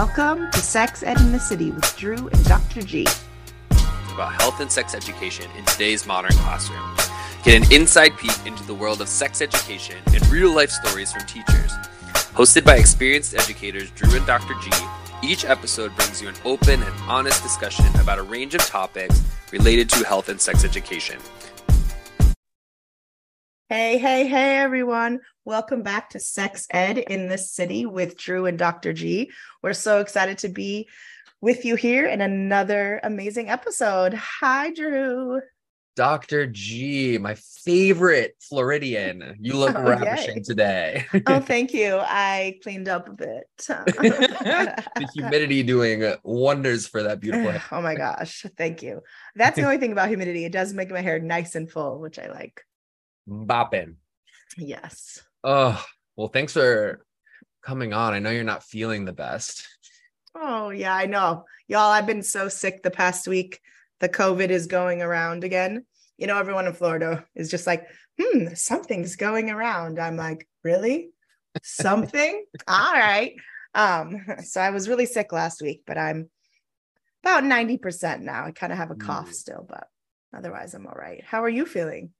Welcome to Sex Ed in the City with Drew and Dr. G. About health and sex education in today's modern classroom. Get an inside peek into the world of sex education and real life stories from teachers. Hosted by experienced educators Drew and Dr. G, each episode brings you an open and honest discussion about a range of topics related to health and sex education. Hey, hey, hey, everyone. Welcome back to Sex Ed in the City with Drew and Dr. G. We're so excited to be with you here in another amazing episode. Hi, Drew. Dr. G, my favorite Floridian. You look oh, ravishing yay. today. oh, thank you. I cleaned up a bit. the humidity doing wonders for that beautiful hair. Oh my gosh. Thank you. That's the only thing about humidity. It does make my hair nice and full, which I like bopping. Yes. Oh, well, thanks for coming on. I know you're not feeling the best. Oh, yeah, I know. Y'all, I've been so sick the past week. The COVID is going around again. You know, everyone in Florida is just like, hmm, something's going around. I'm like, really? Something? All right. Um, so I was really sick last week, but I'm about 90% now. I kind of have a cough mm. still, but otherwise I'm all right. How are you feeling?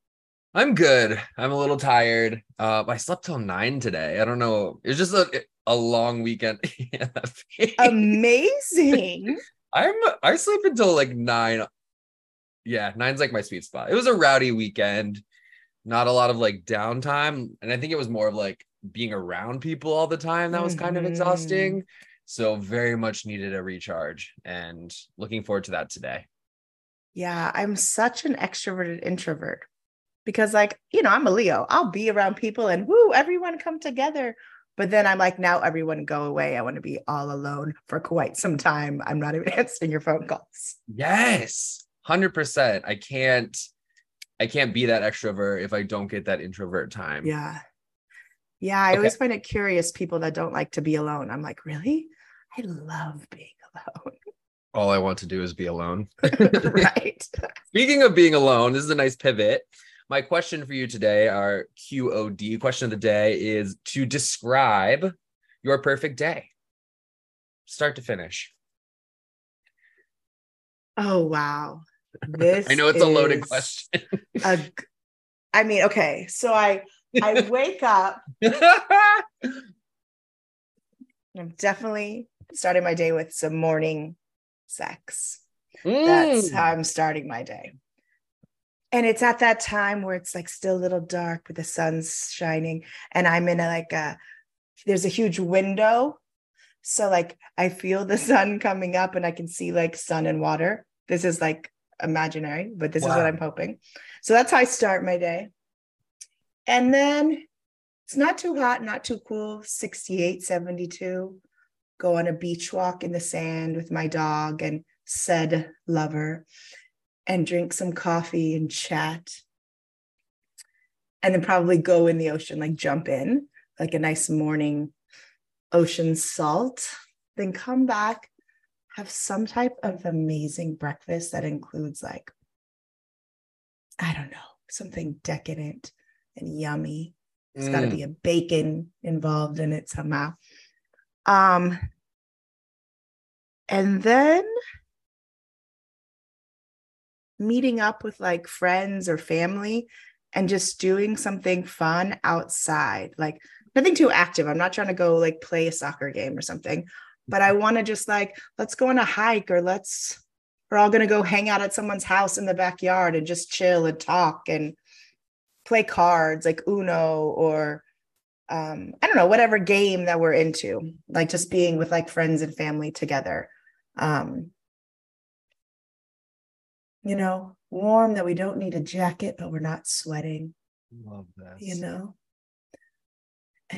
I'm good. I'm a little tired. Uh, I slept till nine today. I don't know. It was just a, a long weekend. Amazing. I'm I sleep until like nine. Yeah, nine's like my sweet spot. It was a rowdy weekend, not a lot of like downtime, and I think it was more of like being around people all the time that was kind mm-hmm. of exhausting. So very much needed a recharge, and looking forward to that today. Yeah, I'm such an extroverted introvert because like you know i'm a leo. I'll be around people and woo everyone come together. But then i'm like now everyone go away. I want to be all alone for quite some time. I'm not even answering your phone calls. Yes 100% i can't i can't be that extrovert if i don't get that introvert time. Yeah. Yeah i okay. always find it curious people that don't like to be alone. I'm like really? I love being alone. All i want to do is be alone. Right. Speaking of being alone this is a nice pivot my question for you today, our QOD question of the day, is to describe your perfect day, start to finish. Oh, wow. This I know it's a loaded question. a, I mean, okay. So I I wake up. I'm definitely starting my day with some morning sex. Mm. That's how I'm starting my day and it's at that time where it's like still a little dark but the sun's shining and i'm in a like a there's a huge window. So like i feel the sun coming up and i can see like sun and water. This is like imaginary but this wow. is what i'm hoping. So that's how i start my day. And then it's not too hot not too cool 68 72 go on a beach walk in the sand with my dog and said lover and drink some coffee and chat. And then probably go in the ocean, like jump in, like a nice morning ocean salt. Then come back, have some type of amazing breakfast that includes, like, I don't know, something decadent and yummy. It's mm. got to be a bacon involved in it somehow. Um, and then meeting up with like friends or family and just doing something fun outside, like nothing too active. I'm not trying to go like play a soccer game or something, but I want to just like, let's go on a hike or let's, we're all going to go hang out at someone's house in the backyard and just chill and talk and play cards like Uno or um, I don't know, whatever game that we're into, like just being with like friends and family together. Um, you know, warm that we don't need a jacket, but we're not sweating. Love that. You know?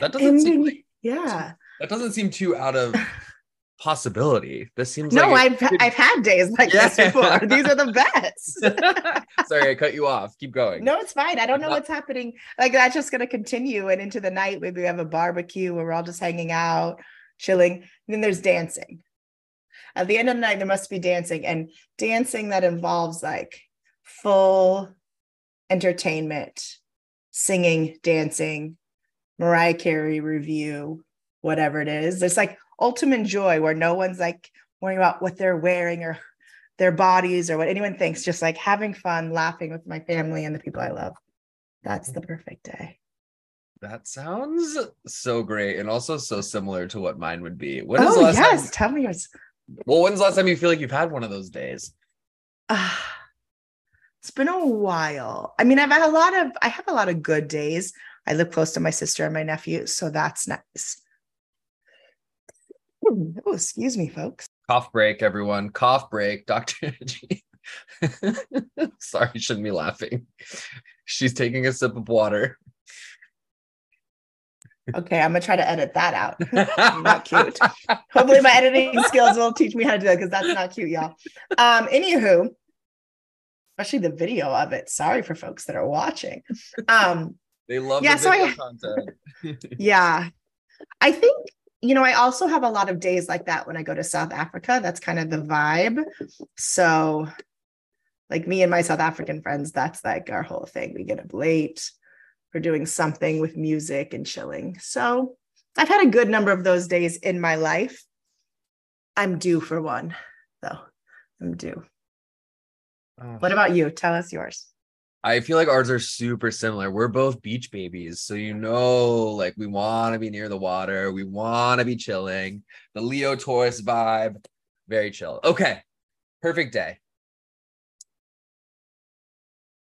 That doesn't seem like, yeah. That doesn't seem too out of possibility. This seems no, like I've I've had days like yeah. this before. These are the best. Sorry, I cut you off. Keep going. No, it's fine. I don't know what's happening. Like that's just gonna continue and into the night. Maybe we have a barbecue where we're all just hanging out, chilling. And then there's dancing at the end of the night there must be dancing and dancing that involves like full entertainment singing dancing mariah carey review whatever it is. It's like ultimate joy where no one's like worrying about what they're wearing or their bodies or what anyone thinks, just like having fun, laughing with my family and the people I love. That's the perfect day. That sounds so great and also so similar to what mine would be. When is oh, yes. Time... Tell me yours. Well, when's the last time you feel like you've had one of those days? Uh, it's been a while. I mean, I've had a lot of, I have a lot of good days. I live close to my sister and my nephew, so that's nice. Oh, excuse me, folks. Cough break, everyone. Cough break. Dr. G. Sorry, shouldn't be laughing. She's taking a sip of water. Okay, I'm gonna try to edit that out. not cute. Hopefully, my editing skills will teach me how to do that because that's not cute, y'all. Um, anywho, especially the video of it. Sorry for folks that are watching. Um, they love yeah, so I, content. yeah, I think you know, I also have a lot of days like that when I go to South Africa. That's kind of the vibe. So, like me and my South African friends, that's like our whole thing. We get up late, we're doing something with music and chilling. So, I've had a good number of those days in my life. I'm due for one, though. I'm due. Oh. What about you? Tell us yours. I feel like ours are super similar. We're both beach babies. So, you know, like we want to be near the water. We want to be chilling. The Leo Taurus vibe, very chill. Okay. Perfect day.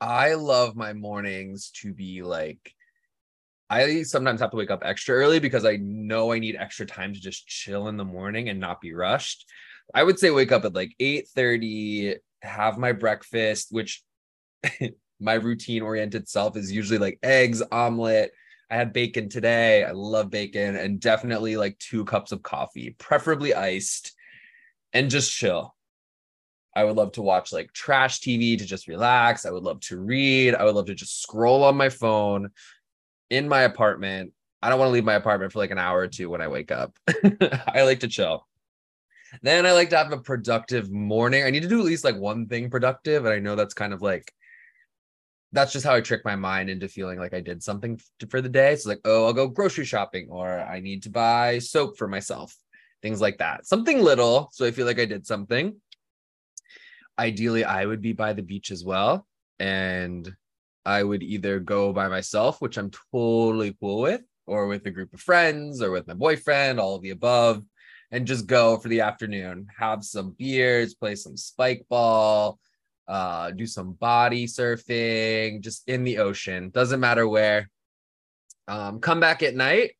I love my mornings to be like, I sometimes have to wake up extra early because I know I need extra time to just chill in the morning and not be rushed. I would say wake up at like 8 30, have my breakfast, which my routine oriented self is usually like eggs, omelet. I had bacon today. I love bacon and definitely like two cups of coffee, preferably iced, and just chill. I would love to watch like trash TV to just relax. I would love to read. I would love to just scroll on my phone in my apartment. I don't want to leave my apartment for like an hour or two when I wake up. I like to chill. Then I like to have a productive morning. I need to do at least like one thing productive. And I know that's kind of like that's just how I trick my mind into feeling like I did something for the day. So like, oh, I'll go grocery shopping, or I need to buy soap for myself, things like that. Something little, so I feel like I did something. Ideally, I would be by the beach as well, and I would either go by myself, which I'm totally cool with, or with a group of friends, or with my boyfriend, all of the above, and just go for the afternoon, have some beers, play some spike ball uh, do some body surfing, just in the ocean, doesn't matter where. Um, come back at night.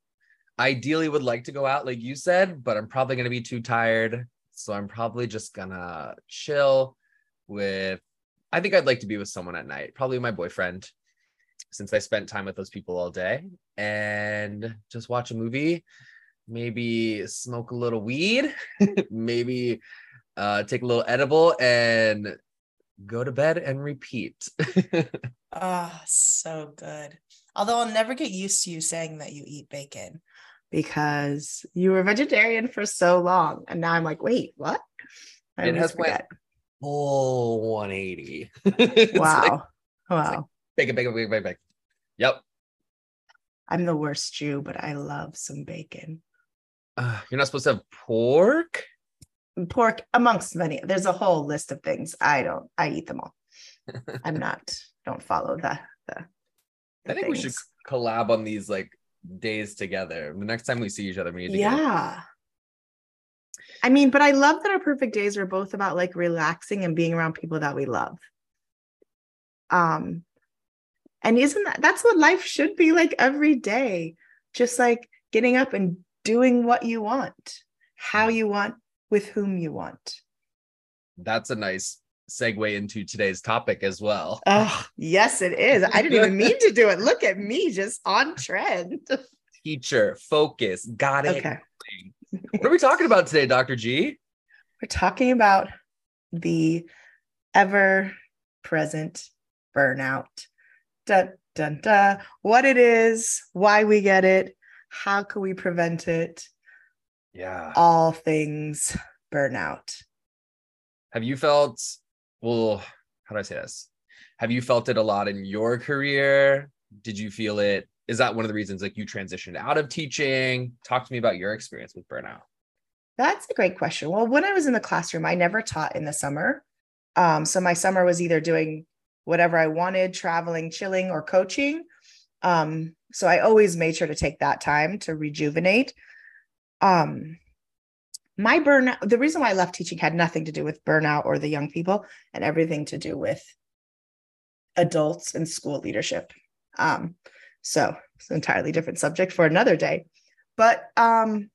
Ideally, would like to go out, like you said, but I'm probably going to be too tired. So I'm probably just going to chill with, I think I'd like to be with someone at night, probably my boyfriend, since I spent time with those people all day, and just watch a movie, maybe smoke a little weed, maybe uh, take a little edible and go to bed and repeat. Ah, oh, so good. Although I'll never get used to you saying that you eat bacon because you were vegetarian for so long. And now I'm like, wait, what? I it has went full 180. wow. Like, wow. Like bacon, bacon, bacon, bacon, bacon. Yep. I'm the worst Jew, but I love some bacon. Uh, you're not supposed to have pork? pork amongst many there's a whole list of things i don't i eat them all i'm not don't follow the the, the i think things. we should collab on these like days together the next time we see each other we need to yeah i mean but i love that our perfect days are both about like relaxing and being around people that we love um and isn't that that's what life should be like every day just like getting up and doing what you want how you want with whom you want. That's a nice segue into today's topic as well. Oh, yes, it is. I didn't even mean to do it. Look at me, just on trend. Teacher, focus, got it. Okay. What are we talking about today, Dr. G? We're talking about the ever present burnout. Dun, dun, dun. What it is, why we get it, how can we prevent it, yeah all things burnout have you felt well how do i say this have you felt it a lot in your career did you feel it is that one of the reasons like you transitioned out of teaching? Talk to me about your experience with burnout. That's a great question. Well, when I was in the classroom, I never taught in the summer. Um, so my summer was either doing whatever I wanted, traveling, chilling, or coaching. Um, so I always made sure to take that time to rejuvenate. Um, my burnout, the reason why I left teaching had nothing to do with burnout or the young people and everything to do with adults and school leadership. Um, so it's an entirely different subject for another day. But um,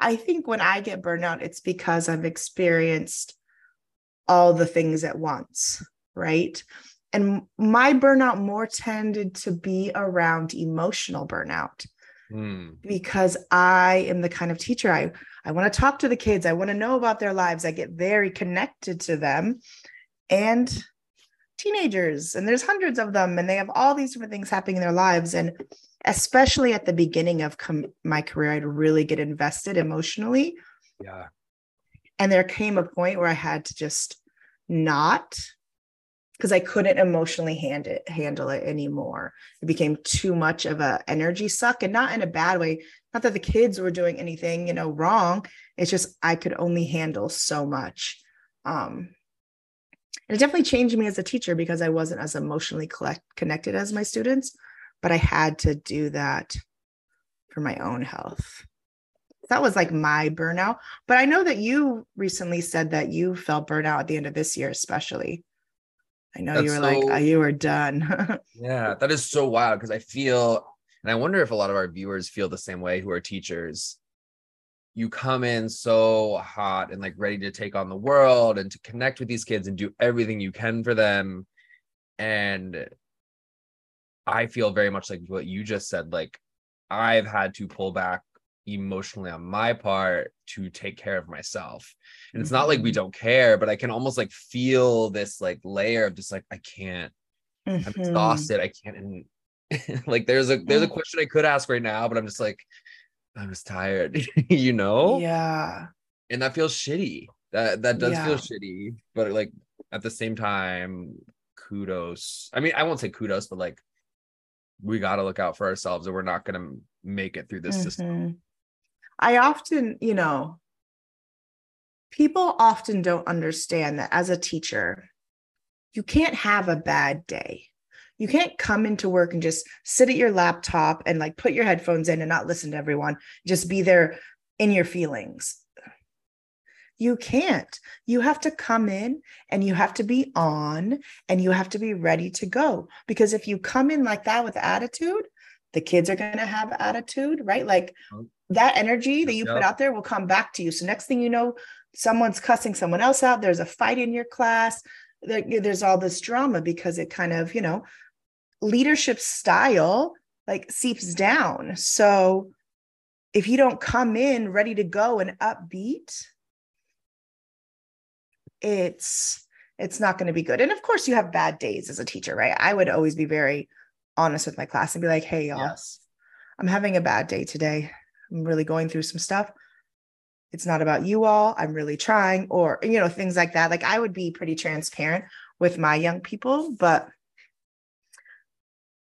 I think when I get burnout, it's because I've experienced all the things at once, right? And my burnout more tended to be around emotional burnout mm. because I am the kind of teacher I, I want to talk to the kids. I want to know about their lives. I get very connected to them and teenagers, and there's hundreds of them, and they have all these different things happening in their lives. And especially at the beginning of com- my career, I'd really get invested emotionally. Yeah. And there came a point where I had to just not because I couldn't emotionally hand it, handle it anymore. It became too much of a energy suck and not in a bad way. Not that the kids were doing anything, you know, wrong. It's just I could only handle so much. Um, and it definitely changed me as a teacher because I wasn't as emotionally collect- connected as my students but I had to do that for my own health. That was like my burnout. But I know that you recently said that you felt burnout at the end of this year, especially. I know That's you were so, like, oh, you were done. yeah, that is so wild because I feel, and I wonder if a lot of our viewers feel the same way who are teachers. You come in so hot and like ready to take on the world and to connect with these kids and do everything you can for them. And I feel very much like what you just said. Like I've had to pull back emotionally on my part to take care of myself. And it's not like we mm-hmm. don't care, but I can almost like feel this like layer of just like I can't. Mm-hmm. I'm exhausted. I can't. And like there's a there's a question I could ask right now, but I'm just like I'm just tired. you know? Yeah. And that feels shitty. That that does yeah. feel shitty, but like at the same time, kudos. I mean, I won't say kudos, but like we got to look out for ourselves or we're not going to make it through this mm-hmm. system. I often, you know, people often don't understand that as a teacher, you can't have a bad day. You can't come into work and just sit at your laptop and like put your headphones in and not listen to everyone, just be there in your feelings. You can't. You have to come in and you have to be on and you have to be ready to go. Because if you come in like that with attitude, the kids are going to have attitude, right? Like that energy that you yep. put out there will come back to you. So, next thing you know, someone's cussing someone else out. There's a fight in your class. There, there's all this drama because it kind of, you know, leadership style like seeps down. So, if you don't come in ready to go and upbeat, it's it's not going to be good. And of course, you have bad days as a teacher, right? I would always be very honest with my class and be like, "Hey, y'all, yes. I'm having a bad day today. I'm really going through some stuff. It's not about you all. I'm really trying," or you know, things like that. Like I would be pretty transparent with my young people, but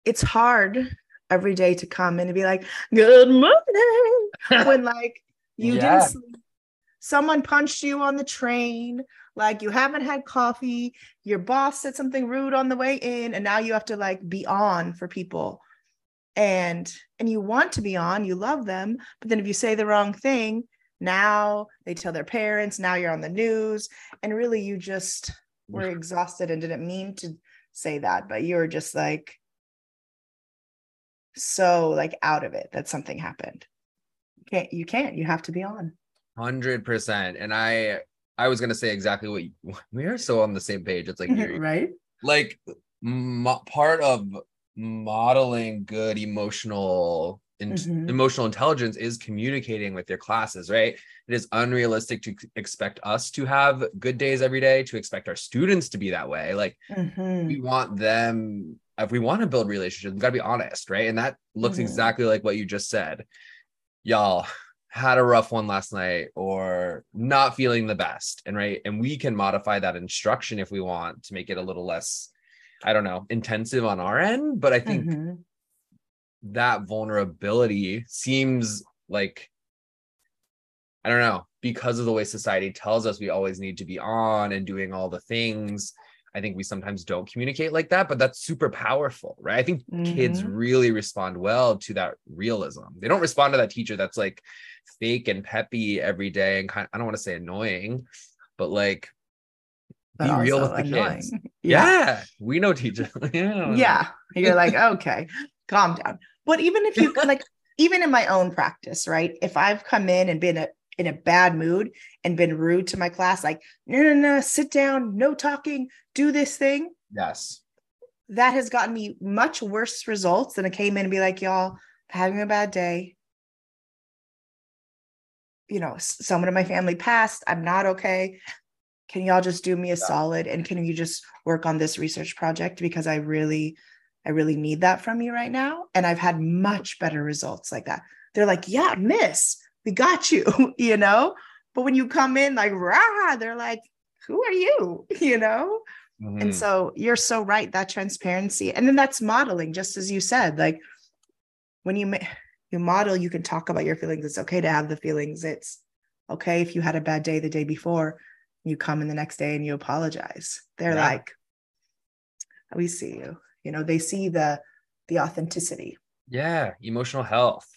it's hard every day to come in and be like, "Good morning," when like you yeah. didn't sleep. Someone punched you on the train like you haven't had coffee your boss said something rude on the way in and now you have to like be on for people and and you want to be on you love them but then if you say the wrong thing now they tell their parents now you're on the news and really you just were exhausted and didn't mean to say that but you were just like so like out of it that something happened you can't you can't you have to be on 100% and i I was gonna say exactly what you, we are so on the same page. It's like right, like mo- part of modeling good emotional in, mm-hmm. emotional intelligence is communicating with your classes. Right, it is unrealistic to expect us to have good days every day. To expect our students to be that way, like mm-hmm. we want them. If we want to build relationships, we've got to be honest, right? And that looks mm-hmm. exactly like what you just said, y'all had a rough one last night or not feeling the best and right and we can modify that instruction if we want to make it a little less I don't know, intensive on our end, but I think mm-hmm. that vulnerability seems like I don't know, because of the way society tells us we always need to be on and doing all the things. I think we sometimes don't communicate like that, but that's super powerful, right? I think mm-hmm. kids really respond well to that realism. They don't respond to that teacher that's like fake and peppy every day and kind of, I don't want to say annoying, but like but be real with the annoying. kids. Yeah. yeah. we know teachers. yeah. yeah. You're like, okay, calm down. But even if you like, even in my own practice, right? If I've come in and been a, in a bad mood and been rude to my class, like, no, no, no, sit down, no talking, do this thing. Yes. That has gotten me much worse results than I came in and be like, y'all, having a bad day. You know, someone in my family passed. I'm not okay can y'all just do me a solid and can you just work on this research project because i really i really need that from you right now and i've had much better results like that they're like yeah miss we got you you know? But when you come in like rah they're like who are you? You know? Mm-hmm. and so you're so right that transparency. And then that's modeling just as you said like when you you model you can talk about your feelings. It's okay to have the feelings. It's okay if you had a bad day the day before you come in the next day and you apologize. They're yeah. like we see you. You know they see the the authenticity. Yeah emotional health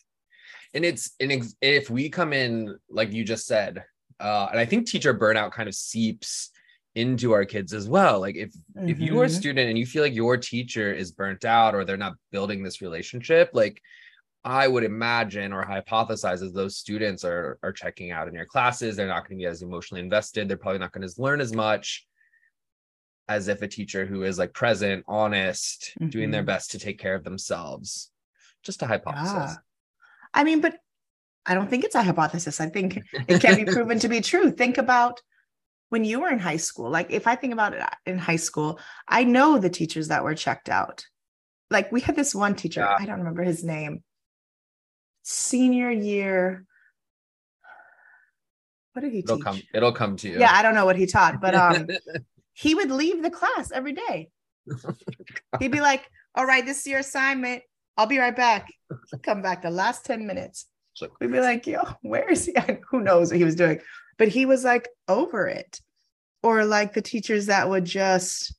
and it's and if we come in like you just said uh and i think teacher burnout kind of seeps into our kids as well like if mm-hmm. if you're a student and you feel like your teacher is burnt out or they're not building this relationship like I would imagine or hypothesize as those students are are checking out in your classes, they're not going to be as emotionally invested. They're probably not going to learn as much as if a teacher who is like present, honest, mm-hmm. doing their mm-hmm. best to take care of themselves. Just a hypothesis. Yeah. I mean, but I don't think it's a hypothesis. I think it can be proven to be true. Think about when you were in high school. Like if I think about it in high school, I know the teachers that were checked out. Like we had this one teacher, yeah. I don't remember his name senior year. What did he it'll teach? Come, it'll come to you. Yeah, I don't know what he taught, but um, he would leave the class every day. He'd be like, "All right, this is your assignment. I'll be right back." come back the last ten minutes. We'd be like, "Yo, where is he? Who knows what he was doing?" But he was like over it, or like the teachers that would just,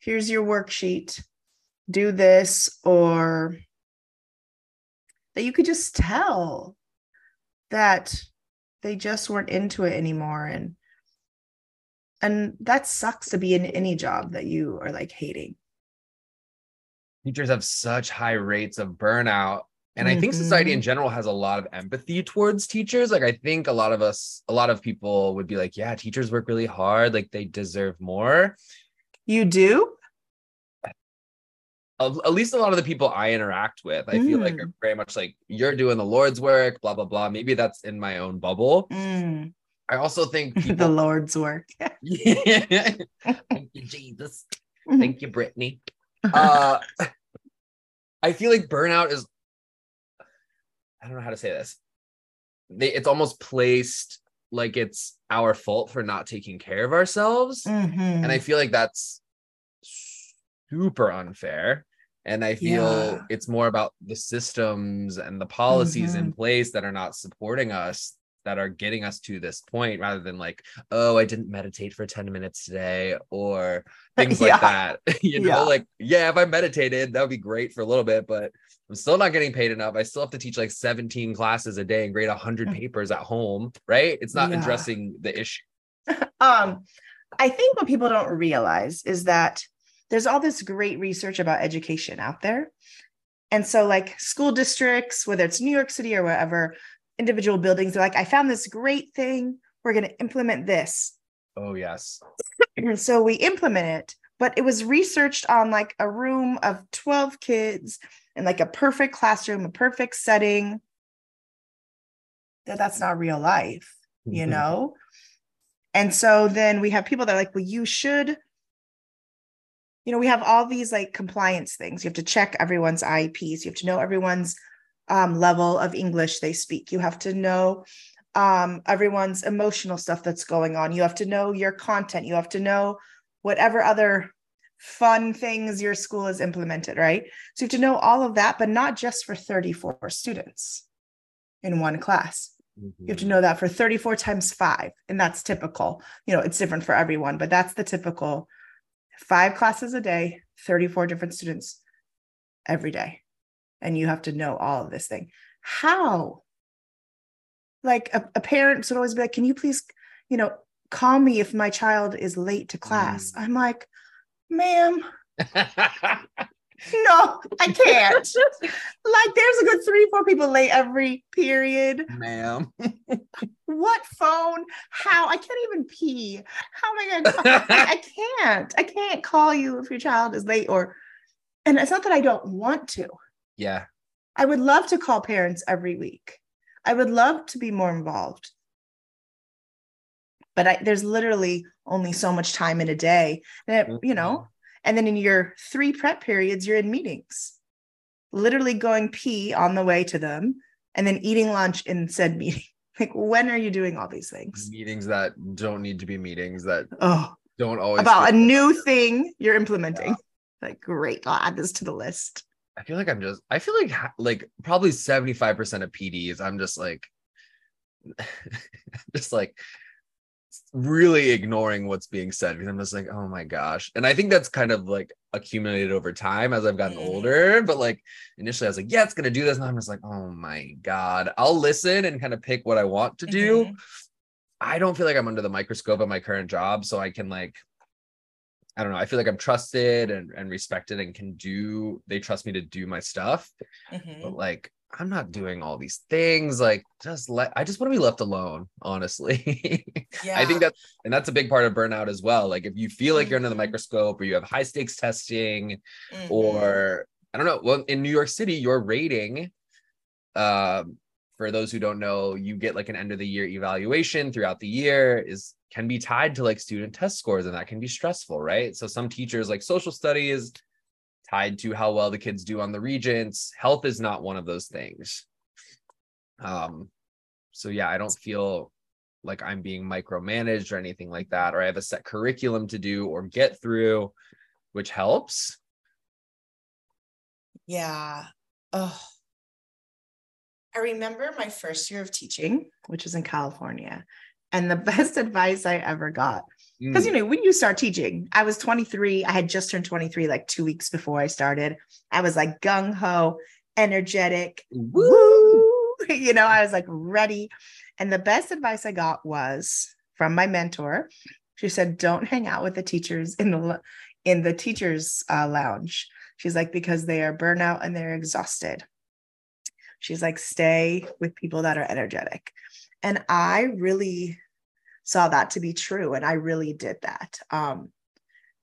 "Here's your worksheet, do this," or that you could just tell that they just weren't into it anymore and and that sucks to be in any job that you are like hating teachers have such high rates of burnout and mm-hmm. i think society in mm-hmm. general has a lot of empathy towards teachers like i think a lot of us a lot of people would be like yeah teachers work really hard like they deserve more you do at least a lot of the people I interact with, I mm. feel like are mm. very much like you're doing the Lord's work, blah blah blah. Maybe that's in my own bubble. Mm. I also think people... the Lord's work. Thank you, Jesus. Mm-hmm. Thank you, Brittany. Uh, I feel like burnout is. I don't know how to say this. They, it's almost placed like it's our fault for not taking care of ourselves, mm-hmm. and I feel like that's super unfair and i feel yeah. it's more about the systems and the policies mm-hmm. in place that are not supporting us that are getting us to this point rather than like oh i didn't meditate for 10 minutes today or things yeah. like that you know yeah. like yeah if i meditated that would be great for a little bit but i'm still not getting paid enough i still have to teach like 17 classes a day and grade 100 mm. papers at home right it's not addressing the issue um i think what people don't realize is that there's all this great research about education out there. And so, like school districts, whether it's New York City or wherever, individual buildings, they're like, I found this great thing. We're going to implement this. Oh, yes. And so we implement it, but it was researched on like a room of 12 kids and like a perfect classroom, a perfect setting. That that's not real life, you mm-hmm. know? And so then we have people that are like, well, you should you know, we have all these like compliance things. You have to check everyone's IEPs. You have to know everyone's um, level of English they speak. You have to know um, everyone's emotional stuff that's going on. You have to know your content. You have to know whatever other fun things your school has implemented, right? So you have to know all of that, but not just for 34 students in one class. Mm-hmm. You have to mm-hmm. know that for 34 times five, and that's typical. You know, it's different for everyone, but that's the typical five classes a day, 34 different students every day. And you have to know all of this thing. How? Like a, a parent should always be like, can you please, you know, call me if my child is late to class? Mm. I'm like, ma'am. no, I can't. like, there's a good three, four people late every period. Ma'am. what phone? How? I can't even pee. How am I gonna I can't. I can't call you if your child is late or and it's not that I don't want to. Yeah. I would love to call parents every week. I would love to be more involved. But I, there's literally only so much time in a day. that you know, mm-hmm. and then in your three prep periods, you're in meetings, literally going pee on the way to them and then eating lunch in said meeting. Like, when are you doing all these things? Meetings that don't need to be meetings that oh, don't always about a new thing you're implementing. Yeah. Like, great, I'll add this to the list. I feel like I'm just, I feel like like probably 75% of PDs, I'm just like, just like really ignoring what's being said because I'm just like, oh my gosh. And I think that's kind of like accumulated over time as I've gotten mm. older. But like initially I was like, yeah, it's gonna do this. And I'm just like, oh my God. I'll listen and kind of pick what I want to do. Mm-hmm. I don't feel like I'm under the microscope of my current job. So I can like, I don't know. I feel like I'm trusted and, and respected and can do, they trust me to do my stuff. Mm-hmm. But like I'm not doing all these things. Like, just let I just want to be left alone, honestly. yeah. I think that and that's a big part of burnout as well. Like if you feel like you're under the mm-hmm. microscope or you have high stakes testing, mm-hmm. or I don't know. Well, in New York City, your rating, um, for those who don't know, you get like an end of the year evaluation throughout the year is can be tied to like student test scores, and that can be stressful, right? So some teachers like social studies tied to how well the kids do on the regents. Health is not one of those things. Um, so yeah, I don't feel like I'm being micromanaged or anything like that, or I have a set curriculum to do or get through, which helps. Yeah. Oh, I remember my first year of teaching, which was in California, and the best advice I ever got because, you mm. know, when you start teaching, I was 23. I had just turned 23 like two weeks before I started. I was like gung ho, energetic. Woo! You know, I was like ready. And the best advice I got was from my mentor. She said, "Don't hang out with the teachers in the in the teachers uh, lounge." She's like, "Because they are burnout and they're exhausted." She's like, "Stay with people that are energetic." And I really saw that to be true. And I really did that. Um,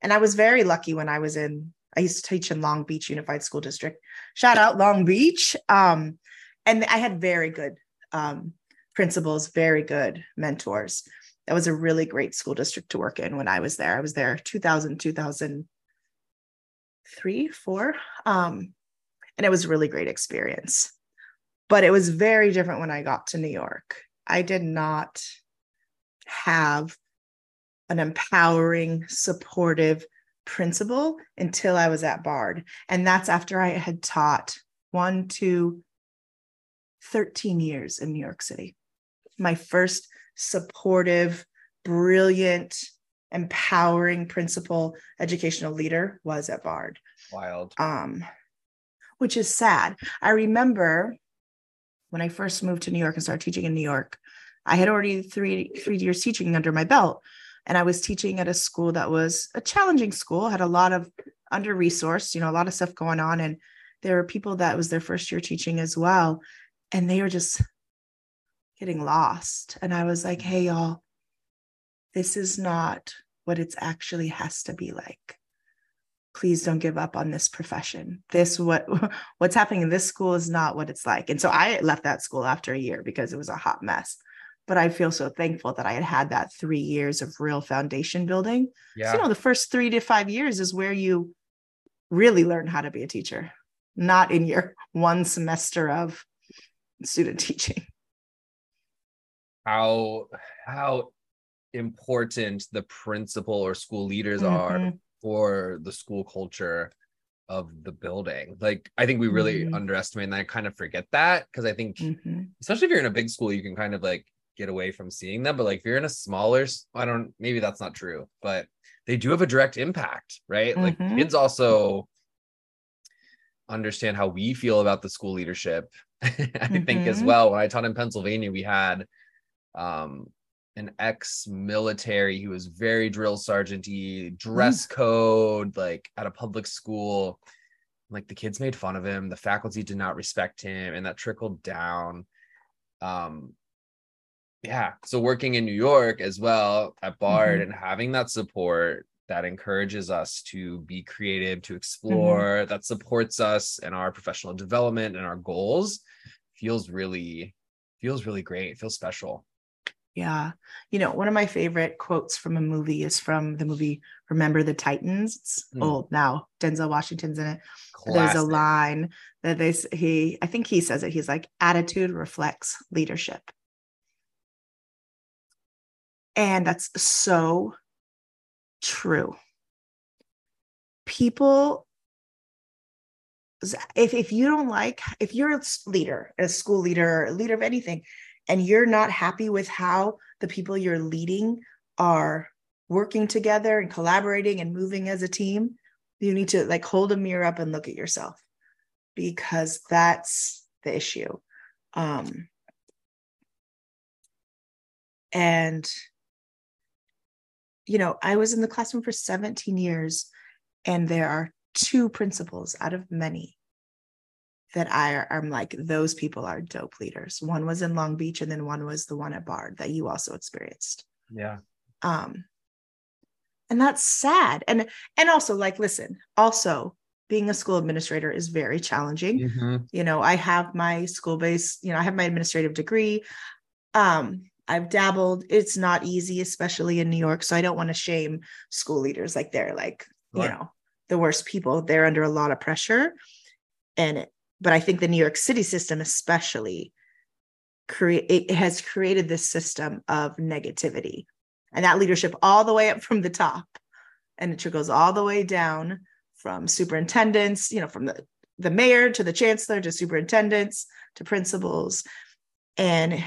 and I was very lucky when I was in, I used to teach in Long Beach Unified School District. Shout out Long Beach. Um, and I had very good um, principals, very good mentors. That was a really great school district to work in when I was there. I was there 2000, 2003, four. Um, and it was a really great experience. But it was very different when I got to New York. I did not have an empowering, supportive principal until I was at Bard. And that's after I had taught one, two, 13 years in New York City. My first supportive, brilliant, empowering principal educational leader was at Bard. Wild. Um, which is sad. I remember when I first moved to New York and started teaching in New York, I had already three three years teaching under my belt, and I was teaching at a school that was a challenging school, had a lot of under resourced, you know, a lot of stuff going on, and there were people that was their first year teaching as well, and they were just getting lost. And I was like, hey y'all, this is not what it's actually has to be like please don't give up on this profession this what what's happening in this school is not what it's like and so i left that school after a year because it was a hot mess but I feel so thankful that I had had that three years of real foundation building. Yeah. So, you know, the first three to five years is where you really learn how to be a teacher, not in your one semester of student teaching. How how important the principal or school leaders mm-hmm. are for the school culture of the building. Like I think we really mm-hmm. underestimate and I kind of forget that because I think mm-hmm. especially if you're in a big school, you can kind of like get away from seeing them. But like if you're in a smaller, I don't maybe that's not true, but they do have a direct impact, right? Mm-hmm. Like kids also understand how we feel about the school leadership. I think as mm-hmm. well. When I taught in Pennsylvania, we had um an ex-military He was very drill sergeanty, dress mm. code, like at a public school. Like the kids made fun of him, the faculty did not respect him, and that trickled down. Um, yeah. So working in New York as well at Bard mm-hmm. and having that support that encourages us to be creative, to explore, mm-hmm. that supports us in our professional development and our goals feels really feels really great. It feels special. Yeah. You know, one of my favorite quotes from a movie is from the movie Remember the Titans. It's mm. old now. Denzel Washington's in it. Classic. There's a line that they he I think he says it. He's like attitude reflects leadership. And that's so true. People if if you don't like if you're a leader, a school leader, a leader of anything, and you're not happy with how the people you're leading are working together and collaborating and moving as a team, you need to like hold a mirror up and look at yourself because that's the issue. Um, and, you know, I was in the classroom for 17 years, and there are two principals out of many that I am like, those people are dope leaders. One was in Long Beach and then one was the one at Bard that you also experienced. Yeah. Um, and that's sad. And and also like, listen, also being a school administrator is very challenging. Mm-hmm. You know, I have my school base, you know, I have my administrative degree. Um, I've dabbled. It's not easy, especially in New York. So I don't want to shame school leaders like they're like, right. you know, the worst people. They're under a lot of pressure. And it, but I think the New York City system, especially, create it has created this system of negativity, and that leadership all the way up from the top, and it trickles all the way down from superintendents, you know, from the the mayor to the chancellor to superintendents to principals, and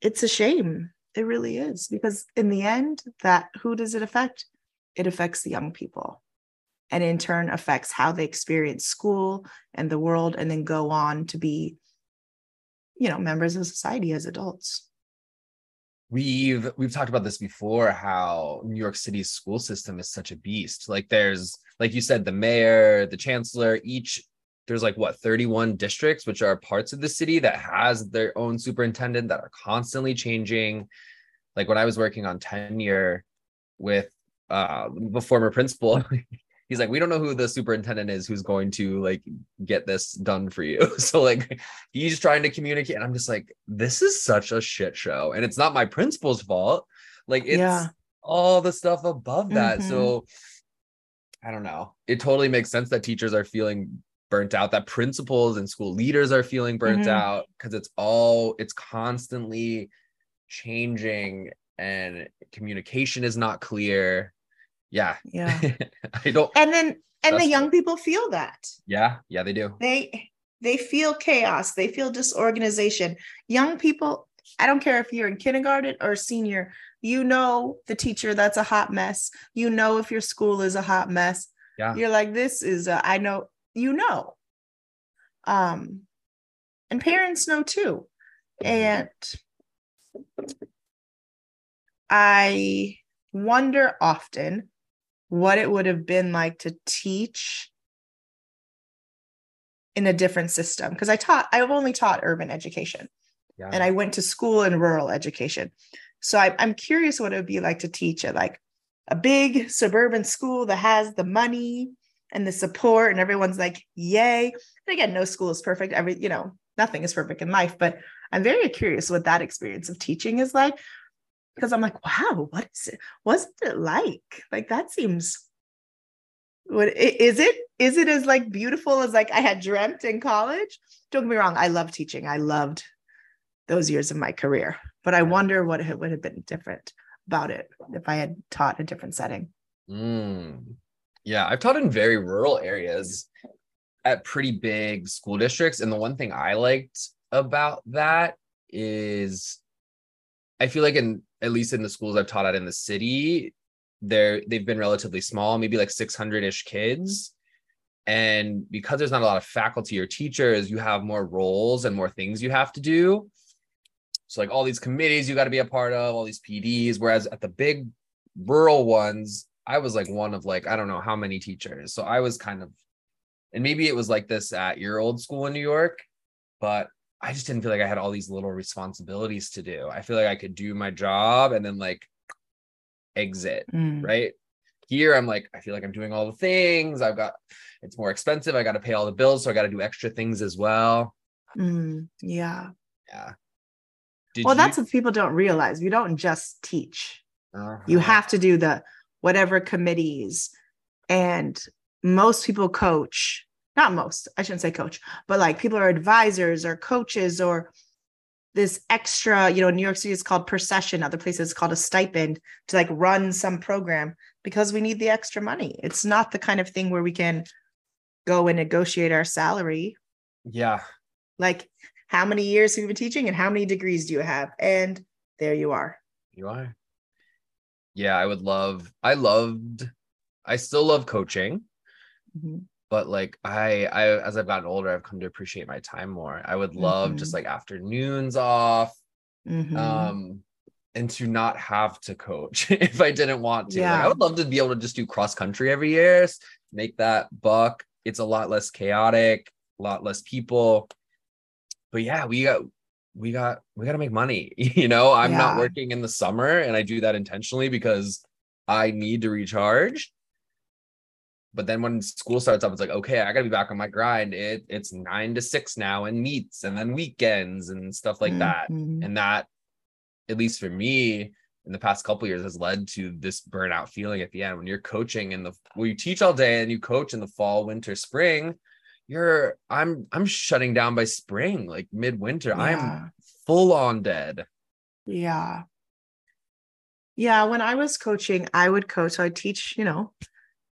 it's a shame. It really is because in the end, that who does it affect? It affects the young people and in turn affects how they experience school and the world and then go on to be you know members of society as adults. We've we've talked about this before how new york city's school system is such a beast. Like there's like you said the mayor the chancellor each there's like what 31 districts which are parts of the city that has their own superintendent that are constantly changing. Like when i was working on tenure with uh the former principal he's like, we don't know who the superintendent is who's going to like get this done for you. So like he's trying to communicate. And I'm just like, this is such a shit show. And it's not my principal's fault. Like it's yeah. all the stuff above that. Mm-hmm. So I don't know. It totally makes sense that teachers are feeling burnt out, that principals and school leaders are feeling burnt mm-hmm. out because it's all it's constantly changing and communication is not clear yeah. Yeah. I don't and then and the young people feel that. Yeah. Yeah they do. They they feel chaos. They feel disorganization. Young people i don't care if you're in kindergarten or senior you know the teacher that's a hot mess. You know if your school is a hot mess. Yeah. You're like this is a, I know you know. Um and parents know too. And i wonder often what it would have been like to teach in a different system. Because I taught I've only taught urban education. Yeah. and I went to school in rural education. So I, I'm curious what it would be like to teach at like a big suburban school that has the money and the support and everyone's like yay. And again no school is perfect. Every you know nothing is perfect in life but i'm very curious what that experience of teaching is like because I'm like, wow, what is it? What's it like? Like that seems what is it? Is it as like beautiful as like I had dreamt in college? Don't get me wrong, I love teaching. I loved those years of my career, but I wonder what it would have been different about it if I had taught a different setting. Mm. Yeah, I've taught in very rural areas at pretty big school districts. And the one thing I liked about that is I feel like in at least in the schools I've taught at in the city, they're they've been relatively small, maybe like 600-ish kids. And because there's not a lot of faculty or teachers, you have more roles and more things you have to do. So like all these committees you got to be a part of, all these PDs. Whereas at the big rural ones, I was like one of like I don't know how many teachers. So I was kind of, and maybe it was like this at your old school in New York, but I just didn't feel like I had all these little responsibilities to do. I feel like I could do my job and then like exit, mm. right? Here I'm like, I feel like I'm doing all the things. I've got it's more expensive. I got to pay all the bills, so I got to do extra things as well. Mm, yeah. Yeah. Did well, you... that's what people don't realize. You don't just teach. Uh-huh. You have to do the whatever committees and most people coach not most i shouldn't say coach but like people are advisors or coaches or this extra you know new york city is called per session, other places called a stipend to like run some program because we need the extra money. It's not the kind of thing where we can go and negotiate our salary. Yeah. Like how many years have you been teaching and how many degrees do you have? And there you are. You are. Yeah i would love i loved i still love coaching. Mm-hmm but like I I as I've gotten older, I've come to appreciate my time more. I would love mm-hmm. just like afternoons off. Mm-hmm. Um and to not have to coach if I didn't want to. Yeah. Like, I would love to be able to just do cross country every year, make that buck. It's a lot less chaotic, a lot less people. But yeah, we got we got we got to make money. You know, I'm yeah. not working in the summer and I do that intentionally because I need to recharge but then when school starts up, it's like, okay, I gotta be back on my grind. It it's nine to six now and meets and then weekends and stuff like mm-hmm. that. And that, at least for me, in the past couple years has led to this burnout feeling at the end. When you're coaching in the well, you teach all day and you coach in the fall, winter, spring, you're I'm I'm shutting down by spring, like midwinter. Yeah. I'm full on dead. Yeah. Yeah. When I was coaching, I would coach. So I teach, you know,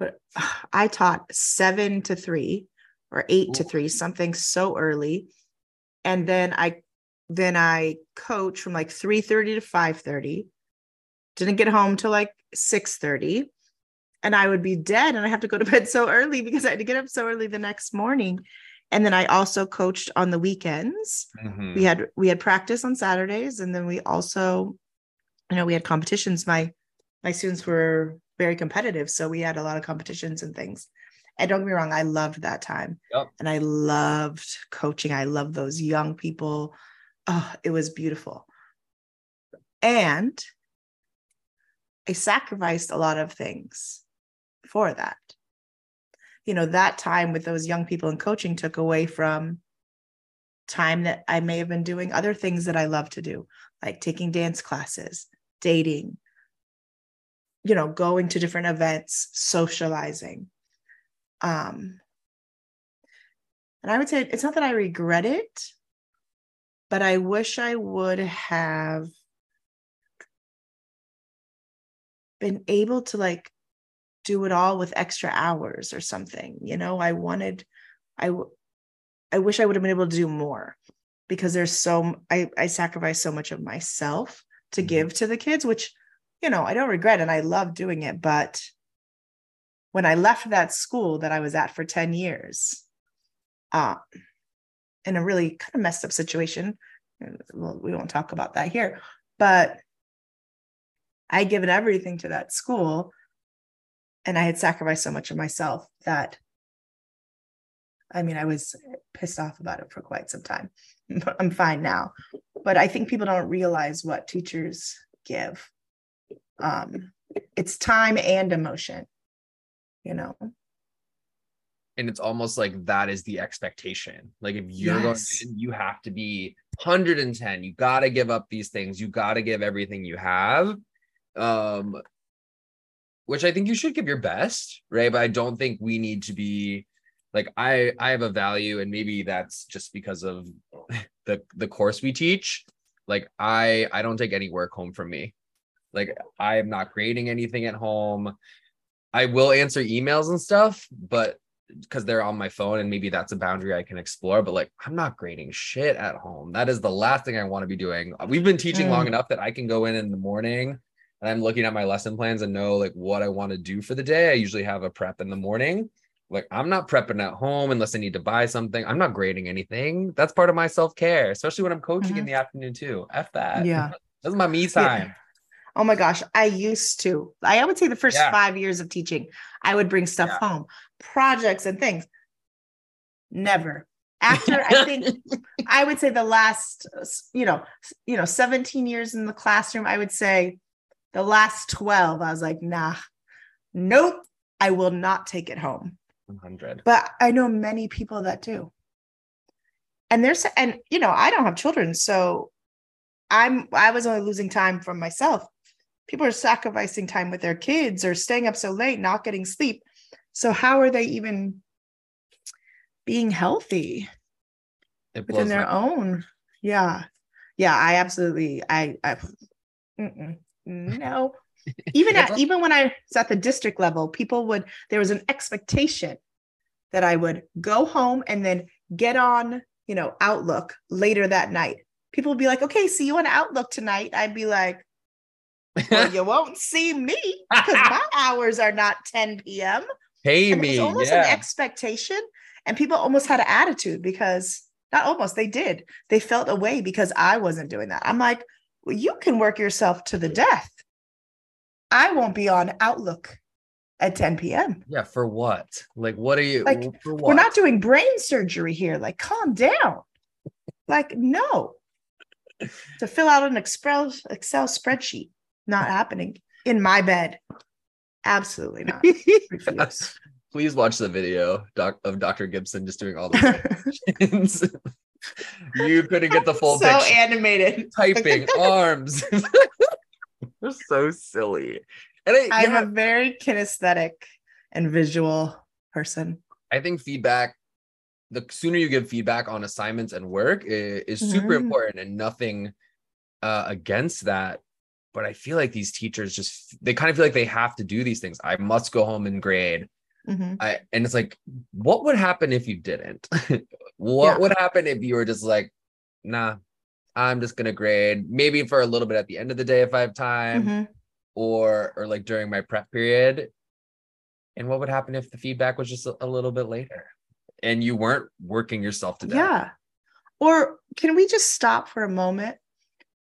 but I taught seven to three or eight to three, something so early. And then I then I coach from like 3 30 to 5 30. Didn't get home till like 6 30. And I would be dead and I have to go to bed so early because I had to get up so early the next morning. And then I also coached on the weekends. Mm-hmm. We had we had practice on Saturdays and then we also, you know, we had competitions. My my students were very competitive. So we had a lot of competitions and things. And don't get me wrong, I loved that time. Yep. And I loved coaching. I loved those young people. Oh, it was beautiful. And I sacrificed a lot of things for that. You know, that time with those young people and coaching took away from time that I may have been doing other things that I love to do, like taking dance classes, dating, you know going to different events socializing um and i would say it's not that i regret it but i wish i would have been able to like do it all with extra hours or something you know i wanted i i wish i would have been able to do more because there's so i i sacrifice so much of myself to mm-hmm. give to the kids which you know, I don't regret it. And I love doing it. But when I left that school that I was at for 10 years, uh, in a really kind of messed up situation, well, we won't talk about that here, but I given everything to that school and I had sacrificed so much of myself that I mean, I was pissed off about it for quite some time. I'm fine now. But I think people don't realize what teachers give um it's time and emotion you know? And it's almost like that is the expectation. Like if you're yes. going in, you have to be 110 you got to give up these things. You got to give everything you have um which i think you should give your best right? But i don't think we need to be like i i have a value and maybe that's just because of the the course we teach. Like i i don't take any work home from me like I am not creating anything at home. I will answer emails and stuff, but because they're on my phone and maybe that's a boundary I can explore. But like, I'm not grading shit at home. That is the last thing I want to be doing. We've been teaching mm. long enough that I can go in in the morning and I'm looking at my lesson plans and know like what I want to do for the day. I usually have a prep in the morning. Like, I'm not prepping at home unless I need to buy something. I'm not grading anything. That's part of my self care, especially when I'm coaching mm-hmm. in the afternoon too. F that. Yeah. This is my me time. Yeah. Oh my gosh, I used to. I would say the first yeah. five years of teaching, I would bring stuff yeah. home, projects and things. Never. After I think I would say the last, you know, you know, 17 years in the classroom, I would say the last 12, I was like, nah, nope, I will not take it home. 100. But I know many people that do. And there's and you know, I don't have children, so I'm I was only losing time from myself people are sacrificing time with their kids or staying up so late, not getting sleep. So how are they even being healthy within their own? Yeah. Yeah, I absolutely I I no. even at even when I was at the district level, people would there was an expectation that I would go home and then get on, you know, Outlook later that night. People would be like, "Okay, see you on Outlook tonight." I'd be like, well, you won't see me because my hours are not 10 p.m. Pay and me. almost yeah. an expectation. And people almost had an attitude because not almost, they did. They felt away because I wasn't doing that. I'm like, well, you can work yourself to the death. I won't be on Outlook at 10 p.m. Yeah, for what? Like, what are you like? We're not doing brain surgery here. Like, calm down. like, no. to fill out an Excel Excel spreadsheet not happening in my bed. Absolutely not. Please watch the video doc, of Dr. Gibson just doing all the you couldn't get the full so picture. animated. Typing arms. They're so silly. And I, I'm a very kinesthetic and visual person. I think feedback, the sooner you give feedback on assignments and work is, is super mm-hmm. important and nothing uh, against that but I feel like these teachers just they kind of feel like they have to do these things. I must go home and grade. Mm-hmm. I and it's like, what would happen if you didn't? what yeah. would happen if you were just like, nah, I'm just gonna grade maybe for a little bit at the end of the day if I have time, mm-hmm. or or like during my prep period. And what would happen if the feedback was just a, a little bit later and you weren't working yourself to death? Yeah. Or can we just stop for a moment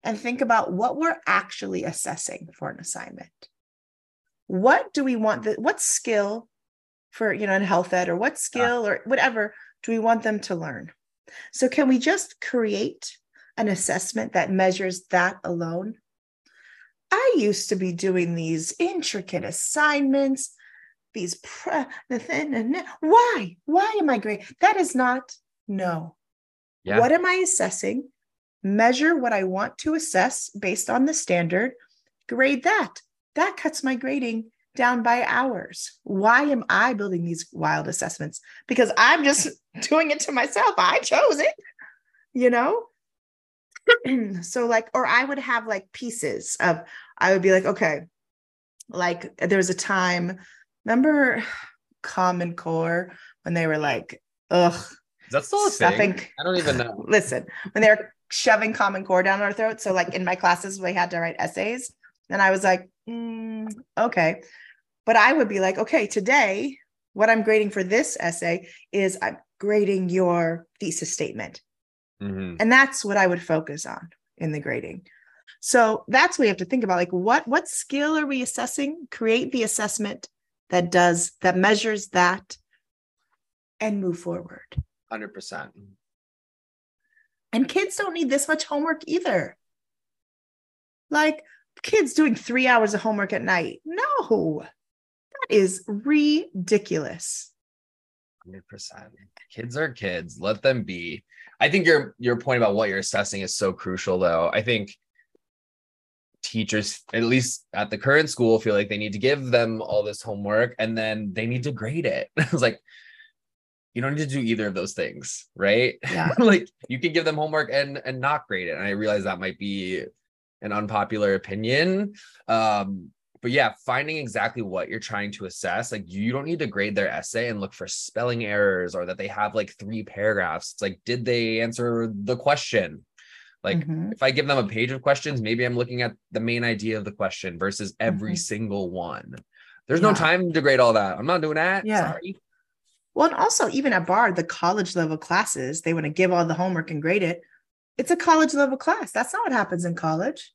and think about what we're actually assessing for an assignment. What do we want the what skill for you know in health ed or what skill or whatever do we want them to learn? So can we just create an assessment that measures that alone? I used to be doing these intricate assignments, these pre- why? Why am I great? That is not no. Yeah. What am I assessing? Measure what I want to assess based on the standard, grade that. That cuts my grading down by hours. Why am I building these wild assessments? Because I'm just doing it to myself. I chose it, you know? so, like, or I would have like pieces of, I would be like, okay, like there was a time, remember Common Core when they were like, ugh. Is that still a stuffing. thing? I don't even know. Listen, when they're shoving common core down our throats. So like in my classes, we had to write essays. And I was like, mm, okay. But I would be like, okay, today, what I'm grading for this essay is I'm grading your thesis statement. Mm-hmm. And that's what I would focus on in the grading. So that's what we have to think about. Like what what skill are we assessing? Create the assessment that does that measures that and move forward. 100%. And kids don't need this much homework either. Like kids doing three hours of homework at night. No, that is ridiculous. 100%. Kids are kids. Let them be. I think your your point about what you're assessing is so crucial though. I think teachers at least at the current school feel like they need to give them all this homework and then they need to grade it. it's like you don't need to do either of those things, right? Yeah. like you can give them homework and and not grade it. And I realize that might be an unpopular opinion. Um, but yeah, finding exactly what you're trying to assess, like you don't need to grade their essay and look for spelling errors or that they have like three paragraphs. It's like, did they answer the question? Like mm-hmm. if I give them a page of questions, maybe I'm looking at the main idea of the question versus every mm-hmm. single one. There's yeah. no time to grade all that. I'm not doing that. Yeah. Sorry. Well, and also even at Bard, the college level classes, they want to give all the homework and grade it. It's a college level class. That's not what happens in college.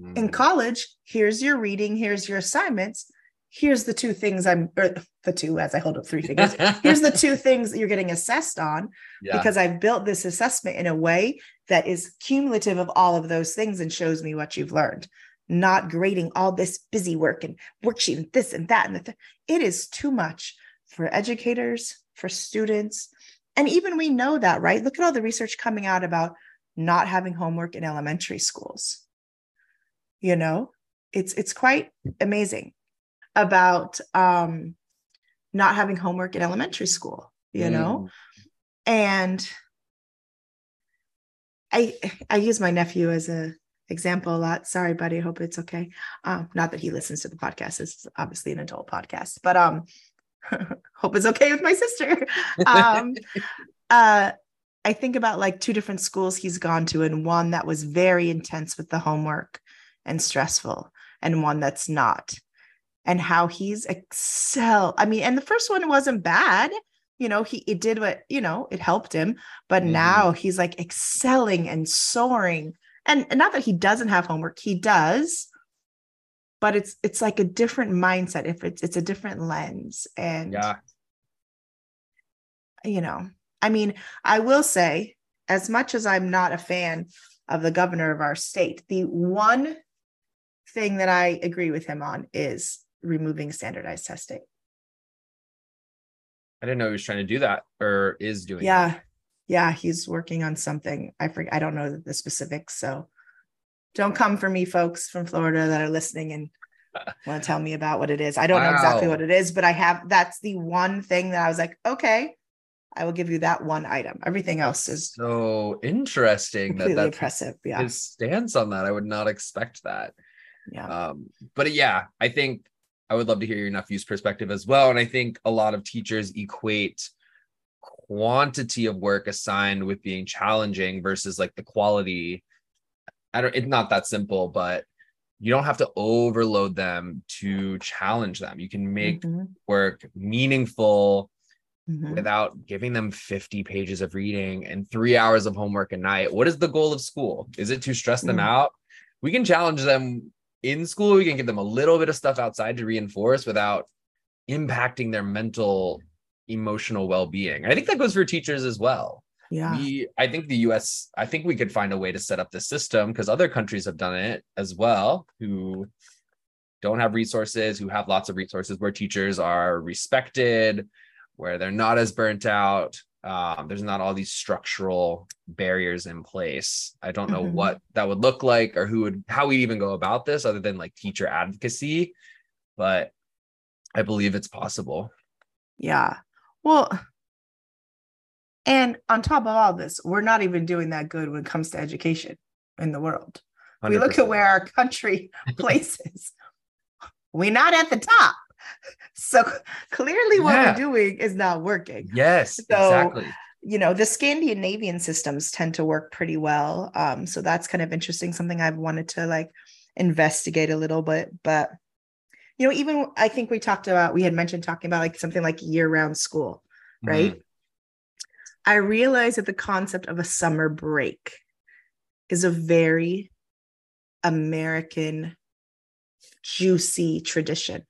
Mm. In college, here's your reading, here's your assignments. Here's the two things I'm, or the two as I hold up three fingers. here's the two things that you're getting assessed on yeah. because I've built this assessment in a way that is cumulative of all of those things and shows me what you've learned not grading all this busy work and worksheet and this and that and the th- it is too much for educators for students. And even we know that right? Look at all the research coming out about not having homework in elementary schools. You know it's it's quite amazing about um not having homework in elementary school you mm. know and i i use my nephew as a example a lot. Sorry buddy. Hope it's okay. Um not that he listens to the podcast. This is obviously an adult podcast. But um hope it's okay with my sister. Um uh I think about like two different schools he's gone to, and one that was very intense with the homework and stressful and one that's not. And how he's excel i mean and the first one wasn't bad. You know he it did what you know it helped him. But mm-hmm. now he's like excelling and soaring. And, and not that he doesn't have homework he does but it's it's like a different mindset if it's it's a different lens and yeah you know i mean i will say as much as i'm not a fan of the governor of our state the one thing that I agree with him on is removing standardized testing. I didn't know he was trying to do that or is doing yeah. That. Yeah, he's working on something. I forget I don't know the specifics. So don't come for me, folks from Florida that are listening and want to tell me about what it is. I don't wow. know exactly what it is, but I have that's the one thing that I was like, okay, I will give you that one item. Everything else is so interesting. Completely that that's impressive. Yeah. His stance on that. I would not expect that. Yeah. Um, but yeah, I think I would love to hear your nephew's perspective as well. And I think a lot of teachers equate quantity of work assigned with being challenging versus like the quality. I don't, it's not that simple, but you don't have to overload them to challenge them. You can make mm-hmm. work meaningful mm-hmm. without giving them 50 pages of reading and three hours of homework a night. What is the goal of school? Is it to stress them mm-hmm. out? We can challenge them in school we can give them a little bit of stuff outside to reinforce without impacting their mental emotional well-being i think that goes for teachers as well yeah. We, i think the us i think we could find a way to set up the system because other countries have done it as well who don't have resources who have lots of resources where teachers are respected where they're not as burnt out. Um, there's not all these structural barriers in place. I don't know mm-hmm. what that would look like or who would how we even go about this other than like teacher advocacy but i believe it's possible. Yeah. Well and on top of all this we're not even doing that good when it comes to education in the world 100%. we look at where our country places we're not at the top so clearly what yeah. we're doing is not working. Yes, so, exactly. You know, the Scandinavian systems tend to work pretty well. Um, so that's kind of interesting, something I've wanted to like investigate a little bit. But you know, even I think we talked about, we had mentioned talking about like something like year-round school, right? Mm-hmm. I realize that the concept of a summer break is a very American juicy tradition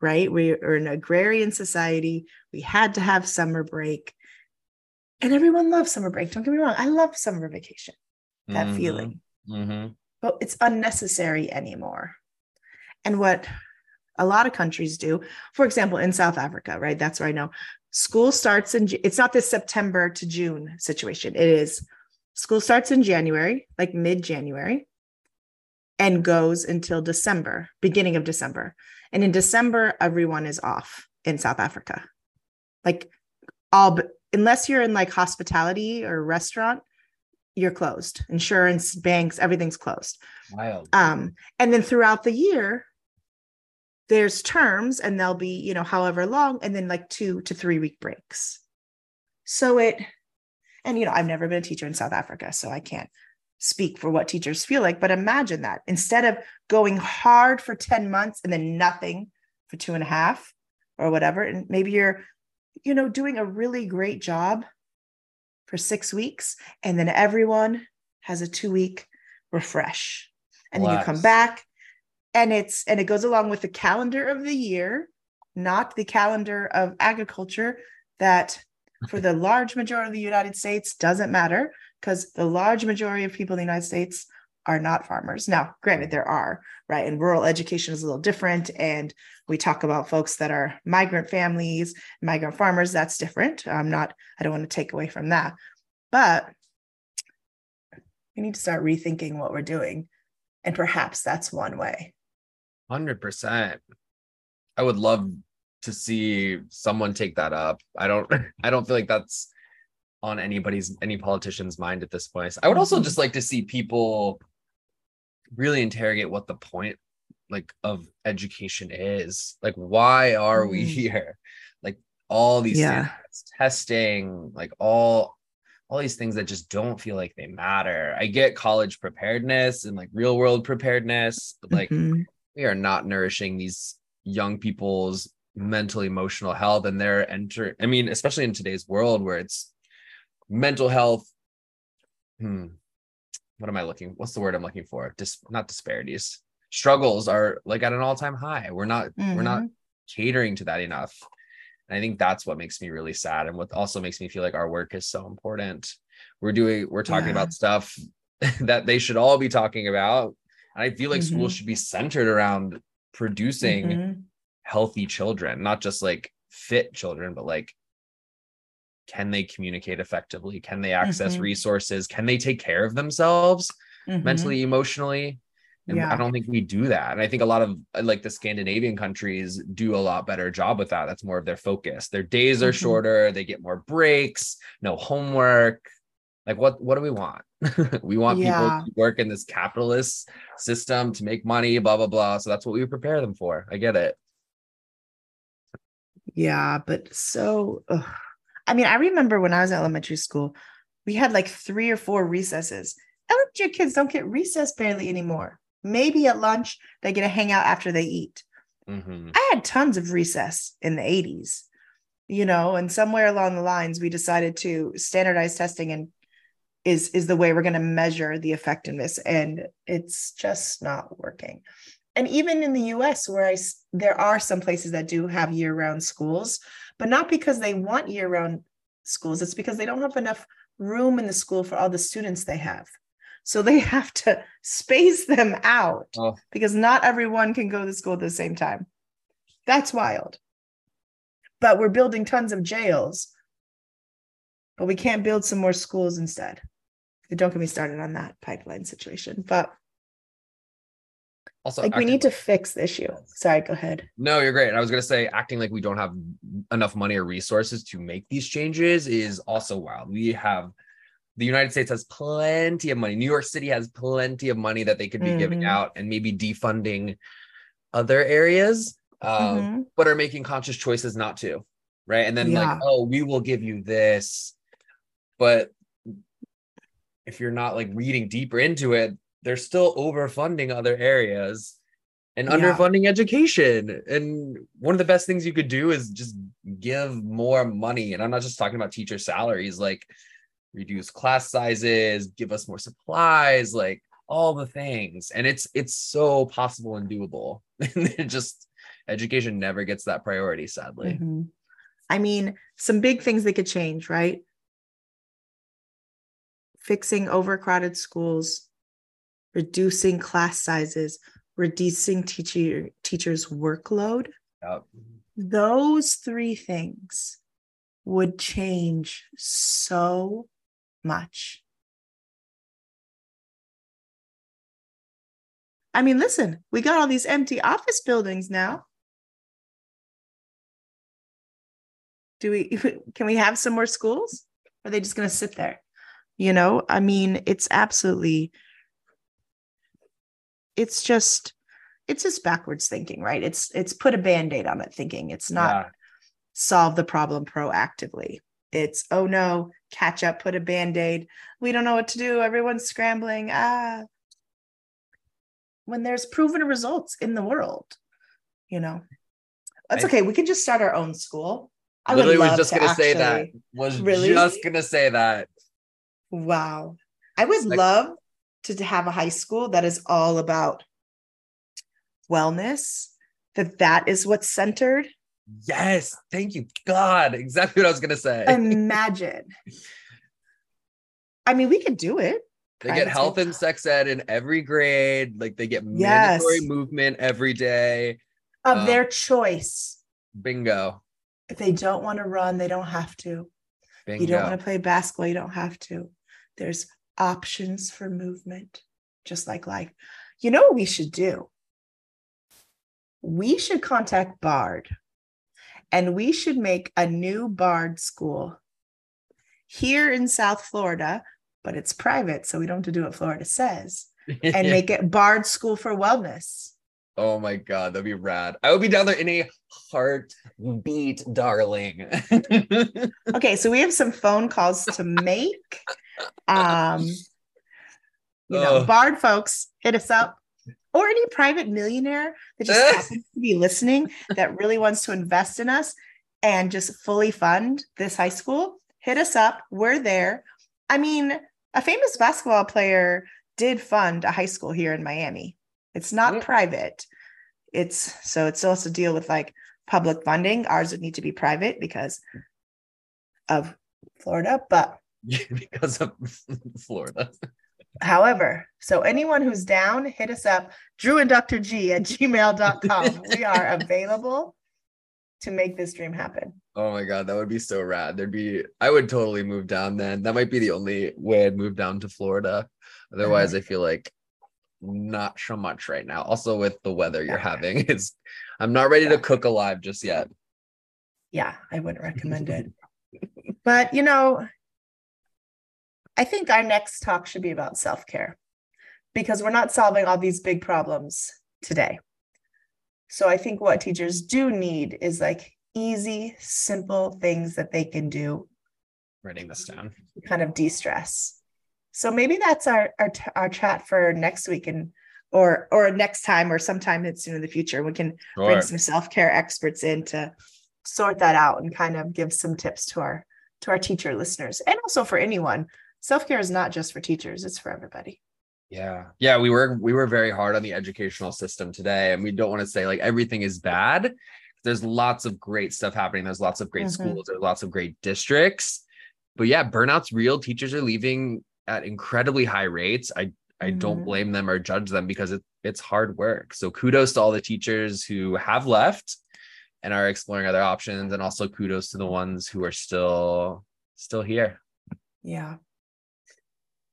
right? We are an agrarian society. We had to have summer break. And everyone loves summer break. Don't get me wrong. I love summer vacation, that mm-hmm. feeling. Mm-hmm. But it's unnecessary anymore. And what a lot of countries do, for example, in South Africa, right? That's where I know school starts in, it's not this September to June situation. It is school starts in January, like mid January, and goes until December, beginning of December. And in December, everyone is off in South Africa. Like all, unless you're in like hospitality or restaurant, you're closed. Insurance, banks, everything's closed. Wild. Um, and then throughout the year, there's terms and they'll be, you know, however long, and then like two to three week breaks. So it, and you know, I've never been a teacher in South Africa, so I can't speak for what teachers feel like, but imagine that instead of going hard for 10 months and then nothing for two and a half or whatever, and maybe you're, you know, doing a really great job for six weeks, and then everyone has a two week refresh. And then you come back and it's and it goes along with the calendar of the year, not the calendar of agriculture that for the large majority of the United States doesn't matter because the large majority of people in the United States are not farmers. Now, granted, there are, right? And rural education is a little different. And we talk about folks that are migrant families, migrant farmers, that's different. I'm not, I don't want to take away from that. But we need to start rethinking what we're doing. And perhaps that's one way. 100%. I would love to see someone take that up. I don't I don't feel like that's on anybody's any politician's mind at this point. I would also just like to see people really interrogate what the point like of education is. Like why are we mm-hmm. here? Like all these yeah. testing, like all all these things that just don't feel like they matter. I get college preparedness and like real world preparedness, but like mm-hmm. We are not nourishing these young people's mental emotional health and they're enter I mean, especially in today's world where it's mental health. Hmm. What am I looking? What's the word I'm looking for? Dis not disparities. Struggles are like at an all-time high. We're not mm-hmm. we're not mm-hmm. catering to that enough. And I think that's what makes me really sad. And what also makes me feel like our work is so important. We're doing, we're talking yeah. about stuff that they should all be talking about. And I feel like mm-hmm. schools should be centered around producing mm-hmm. healthy children, not just like fit children, but like can they communicate effectively? Can they access mm-hmm. resources? Can they take care of themselves mm-hmm. mentally, emotionally? And yeah. I don't think we do that. And I think a lot of like the Scandinavian countries do a lot better job with that. That's more of their focus. Their days are mm-hmm. shorter, they get more breaks, no homework. Like what what do we want? we want yeah. people to work in this capitalist system to make money, blah blah blah. So that's what we prepare them for. I get it. Yeah, but so ugh. I mean, I remember when I was in elementary school, we had like three or four recesses. Elementary kids don't get recess barely anymore maybe at lunch they get to hang out after they eat mm-hmm. i had tons of recess in the 80s you know and somewhere along the lines we decided to standardize testing and is is the way we're going to measure the effectiveness and it's just not working and even in the us where i there are some places that do have year-round schools but not because they want year-round schools it's because they don't have enough room in the school for all the students they have so they have to space them out oh. because not everyone can go to school at the same time. That's wild. But we're building tons of jails, but we can't build some more schools instead. Don't get me started on that pipeline situation. But also like we need to fix the issue. Sorry, go ahead. No, you're great. I was gonna say acting like we don't have enough money or resources to make these changes is also wild. We have the United States has plenty of money. New York City has plenty of money that they could be mm-hmm. giving out and maybe defunding other areas, um, mm-hmm. but are making conscious choices not to. Right. And then, yeah. like, oh, we will give you this. But if you're not like reading deeper into it, they're still overfunding other areas and yeah. underfunding education. And one of the best things you could do is just give more money. And I'm not just talking about teacher salaries, like reduce class sizes, give us more supplies, like all the things. And it's it's so possible and doable. it just education never gets that priority, sadly. Mm-hmm. I mean, some big things that could change, right? Fixing overcrowded schools, reducing class sizes, reducing teacher teachers' workload. Yep. Those three things would change so much. I mean, listen, we got all these empty office buildings now. Do we can we have some more schools? Or are they just going to sit there? You know, I mean, it's absolutely it's just it's just backwards thinking, right? It's it's put a band-aid on it thinking. It's not yeah. solve the problem proactively. It's oh no, catch up, put a band-aid. We don't know what to do. Everyone's scrambling. Ah. When there's proven results in the world, you know. That's okay. We can just start our own school. I literally was just gonna say that. Was really? just gonna say that. Wow. I would like, love to have a high school that is all about wellness, that that is what's centered. Yes. Thank you. God. Exactly what I was gonna say. Imagine. I mean, we could do it. They get health and sex ed in every grade. Like they get yes. mandatory movement every day. Of um, their choice. Bingo. If they don't want to run, they don't have to. Bingo. You don't want to play basketball, you don't have to. There's options for movement, just like life. You know what we should do? We should contact Bard and we should make a new Bard school here in South Florida, but it's private, so we don't have to do what Florida says, and make it Bard School for Wellness. Oh my god, that'd be rad. I would be down there in a heartbeat, darling. okay, so we have some phone calls to make. Um, you know, oh. Bard folks, hit us up. Or any private millionaire that just happens to be listening that really wants to invest in us and just fully fund this high school, hit us up. We're there. I mean, a famous basketball player did fund a high school here in Miami. It's not mm. private. It's so it still has to deal with like public funding. Ours would need to be private because of Florida, but because of Florida. However, so anyone who's down, hit us up, Drew and Dr. G at gmail.com. we are available to make this dream happen. Oh my God, that would be so rad. There'd be, I would totally move down then. That might be the only way I'd move down to Florida. Otherwise, uh-huh. I feel like not so much right now. Also, with the weather you're having, it's I'm not ready to cook alive just yet. Yeah, I wouldn't recommend it. but you know, I think our next talk should be about self-care because we're not solving all these big problems today. So I think what teachers do need is like easy, simple things that they can do. Writing this down. Kind of de-stress so maybe that's our our, our chat for next week and or or next time or sometime soon in the future. We can sure. bring some self-care experts in to sort that out and kind of give some tips to our to our teacher listeners and also for anyone. Self-care is not just for teachers it's for everybody. Yeah. Yeah we were we were very hard on the educational system today and we don't want to say like everything is bad. There's lots of great stuff happening. There's lots of great mm-hmm. schools. There's lots of great districts. But yeah burnout's real. Teachers are leaving at incredibly high rates. I I mm-hmm. don't blame them or judge them because it, it's hard work. So kudos to all the teachers who have left and are exploring other options and also kudos to the ones who are still still here. Yeah.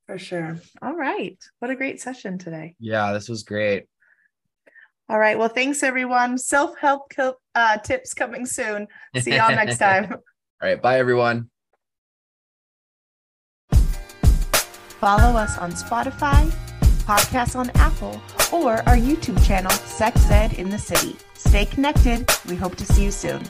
For sure. All right. What a great session today. Yeah, this was great. All right. Well, thanks everyone. Self-help uh, tips coming soon. See y'all next time. All right. Bye everyone. Follow us on Spotify, podcasts on Apple, or our YouTube channel, Sex Ed in the City. Stay connected. We hope to see you soon.